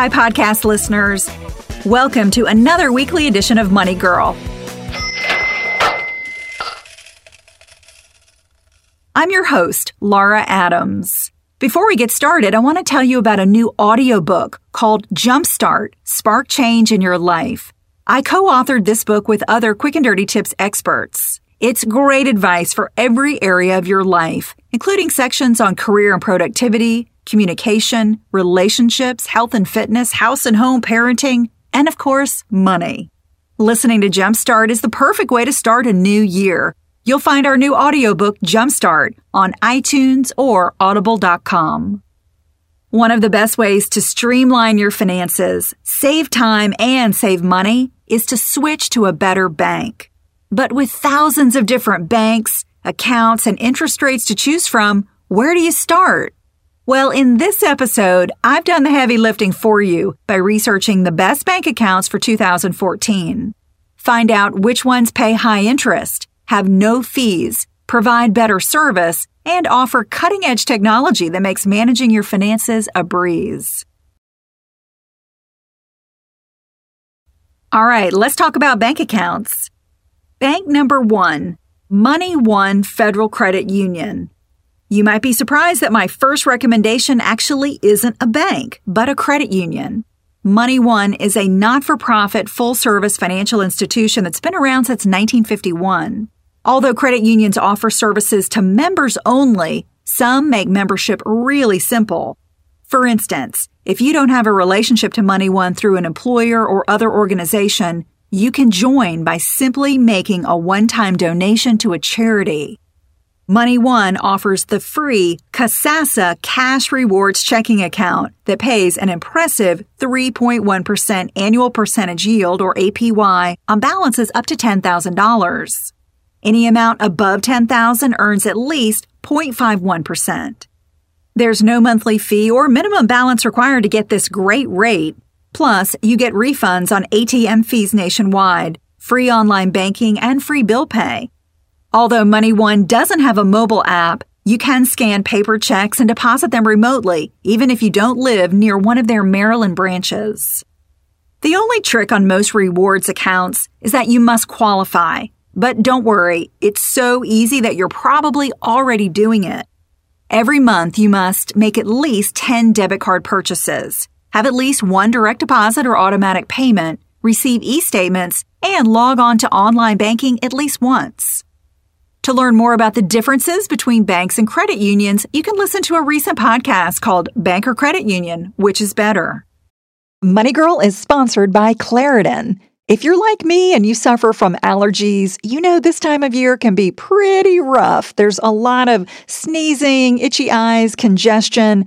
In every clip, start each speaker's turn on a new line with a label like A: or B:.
A: Hi, podcast listeners. Welcome to another weekly edition of Money Girl. I'm your host, Laura Adams. Before we get started, I want to tell you about a new audiobook called Jumpstart Spark Change in Your Life. I co authored this book with other quick and dirty tips experts. It's great advice for every area of your life, including sections on career and productivity, communication, relationships, health and fitness, house and home parenting, and of course, money. Listening to Jumpstart is the perfect way to start a new year. You'll find our new audiobook, Jumpstart, on iTunes or audible.com. One of the best ways to streamline your finances, save time, and save money is to switch to a better bank. But with thousands of different banks, accounts, and interest rates to choose from, where do you start? Well, in this episode, I've done the heavy lifting for you by researching the best bank accounts for 2014. Find out which ones pay high interest, have no fees, provide better service, and offer cutting edge technology that makes managing your finances a breeze. All right, let's talk about bank accounts. Bank number one, Money One Federal Credit Union. You might be surprised that my first recommendation actually isn't a bank, but a credit union. Money One is a not for profit, full service financial institution that's been around since 1951. Although credit unions offer services to members only, some make membership really simple. For instance, if you don't have a relationship to Money One through an employer or other organization, you can join by simply making a one time donation to a charity. Money One offers the free Kasasa Cash Rewards checking account that pays an impressive 3.1% annual percentage yield or APY on balances up to $10,000. Any amount above 10,000 earns at least 0.51%. There's no monthly fee or minimum balance required to get this great rate. Plus, you get refunds on ATM fees nationwide, free online banking, and free bill pay. Although Money One doesn't have a mobile app, you can scan paper checks and deposit them remotely, even if you don't live near one of their Maryland branches. The only trick on most rewards accounts is that you must qualify. But don't worry, it's so easy that you're probably already doing it. Every month, you must make at least 10 debit card purchases, have at least one direct deposit or automatic payment, receive e statements, and log on to online banking at least once. To learn more about the differences between banks and credit unions, you can listen to a recent podcast called Bank or Credit Union, which is better.
B: Money Girl is sponsored by Claritin. If you're like me and you suffer from allergies, you know this time of year can be pretty rough. There's a lot of sneezing, itchy eyes, congestion,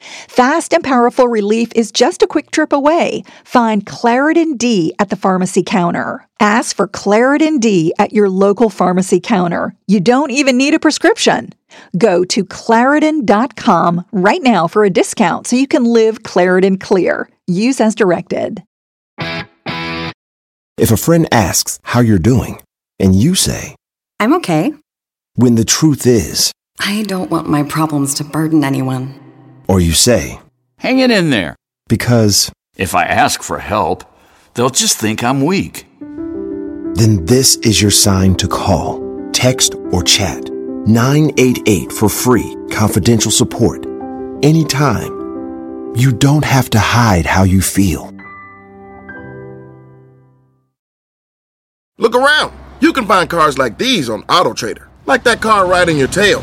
B: Fast and powerful relief is just a quick trip away. Find Claritin D at the pharmacy counter. Ask for Claritin D at your local pharmacy counter. You don't even need a prescription. Go to Claritin.com right now for a discount so you can live Claritin clear. Use as directed.
C: If a friend asks how you're doing, and you say,
D: I'm okay.
C: when the truth is,
D: I don't want my problems to burden anyone.
C: Or you say,
E: Hang it in there.
C: because,
E: If I ask for help, they'll just think I'm weak.
C: then this is your sign to call, text, or chat 988 for free, confidential support. Anytime. You don't have to hide how you feel.
F: Look around. You can find cars like these on AutoTrader, like that car right in your tail.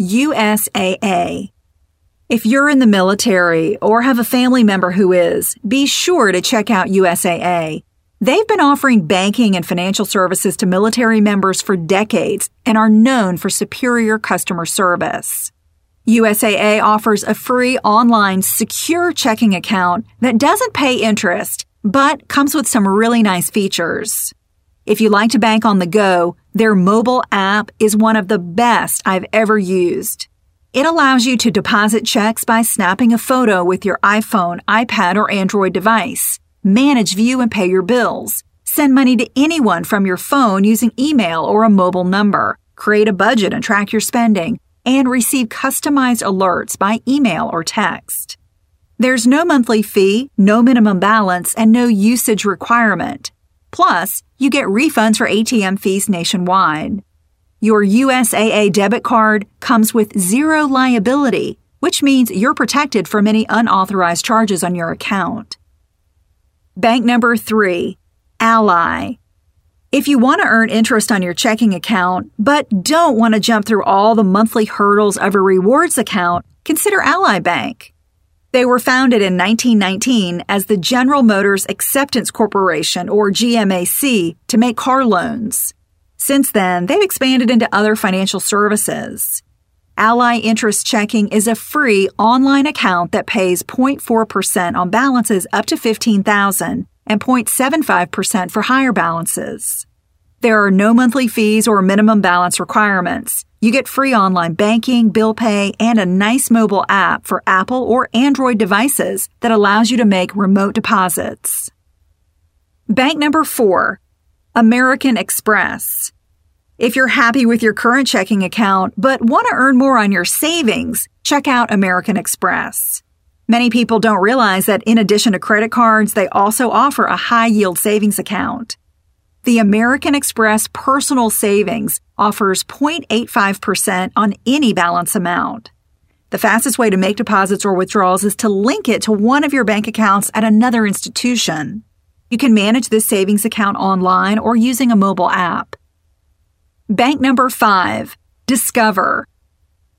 A: USAA. If you're in the military or have a family member who is, be sure to check out USAA. They've been offering banking and financial services to military members for decades and are known for superior customer service. USAA offers a free online secure checking account that doesn't pay interest, but comes with some really nice features. If you like to bank on the go, their mobile app is one of the best I've ever used. It allows you to deposit checks by snapping a photo with your iPhone, iPad, or Android device, manage, view, and pay your bills, send money to anyone from your phone using email or a mobile number, create a budget and track your spending, and receive customized alerts by email or text. There's no monthly fee, no minimum balance, and no usage requirement. Plus, you get refunds for ATM fees nationwide. Your USAA debit card comes with zero liability, which means you're protected from any unauthorized charges on your account. Bank number three, Ally. If you want to earn interest on your checking account, but don't want to jump through all the monthly hurdles of a rewards account, consider Ally Bank. They were founded in 1919 as the General Motors Acceptance Corporation, or GMAC, to make car loans. Since then, they've expanded into other financial services. Ally Interest Checking is a free online account that pays 0.4% on balances up to 15000 and 0.75% for higher balances. There are no monthly fees or minimum balance requirements. You get free online banking, bill pay, and a nice mobile app for Apple or Android devices that allows you to make remote deposits. Bank number four, American Express. If you're happy with your current checking account but want to earn more on your savings, check out American Express. Many people don't realize that in addition to credit cards, they also offer a high yield savings account. The American Express Personal Savings offers 0.85% on any balance amount. The fastest way to make deposits or withdrawals is to link it to one of your bank accounts at another institution. You can manage this savings account online or using a mobile app. Bank number five, Discover.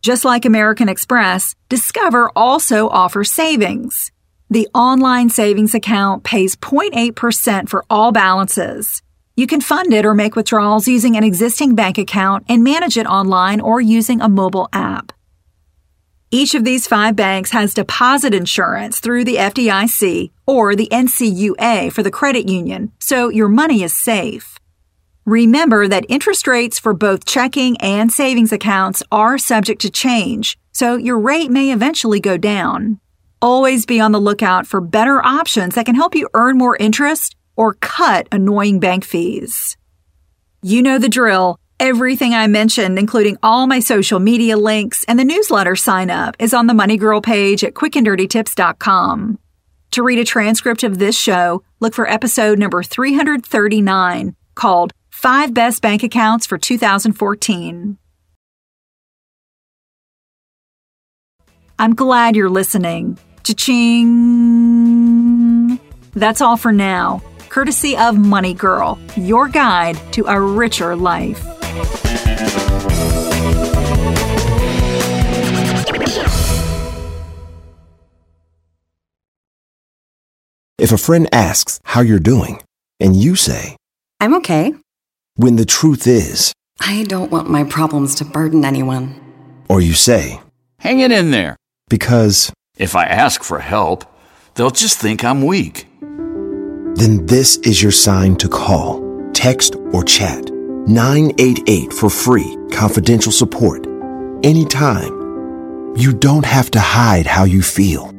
A: Just like American Express, Discover also offers savings. The online savings account pays 0.8% for all balances. You can fund it or make withdrawals using an existing bank account and manage it online or using a mobile app. Each of these five banks has deposit insurance through the FDIC or the NCUA for the credit union, so your money is safe. Remember that interest rates for both checking and savings accounts are subject to change, so your rate may eventually go down. Always be on the lookout for better options that can help you earn more interest or cut annoying bank fees. You know the drill. Everything I mentioned, including all my social media links and the newsletter sign up, is on the Money Girl page at quickanddirtytips.com. To read a transcript of this show, look for episode number 339 called Five Best Bank Accounts for 2014. I'm glad you're listening. Cha-ching! That's all for now, courtesy of Money Girl, your guide to a richer life.
C: If a friend asks how you're doing, and you say,
D: I'm okay.
C: when the truth is,
D: I don't want my problems to burden anyone.
C: or you say,
E: Hang it in there.
C: because,
E: If I ask for help, they'll just think I'm weak.
C: Then this is your sign to call, text, or chat 988 for free, confidential support. Anytime. You don't have to hide how you feel.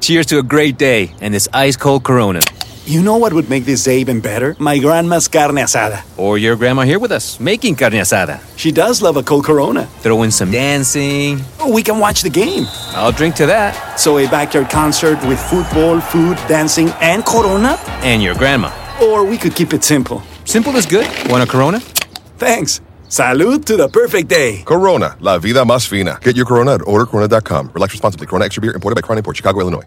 G: Cheers to a great day and this ice cold Corona.
H: You know what would make this day even better? My grandma's carne asada.
G: Or your grandma here with us, making carne asada.
H: She does love a cold Corona.
G: Throw in some dancing.
H: Oh, we can watch the game.
G: I'll drink to that.
H: So a backyard concert with football, food, dancing, and Corona?
G: And your grandma.
H: Or we could keep it simple.
G: Simple is good. Want a Corona?
H: Thanks. Salud to the perfect day.
I: Corona, la vida más fina. Get your Corona at ordercorona.com. Relax responsibly. Corona Extra Beer imported by Crown Import, Chicago, Illinois.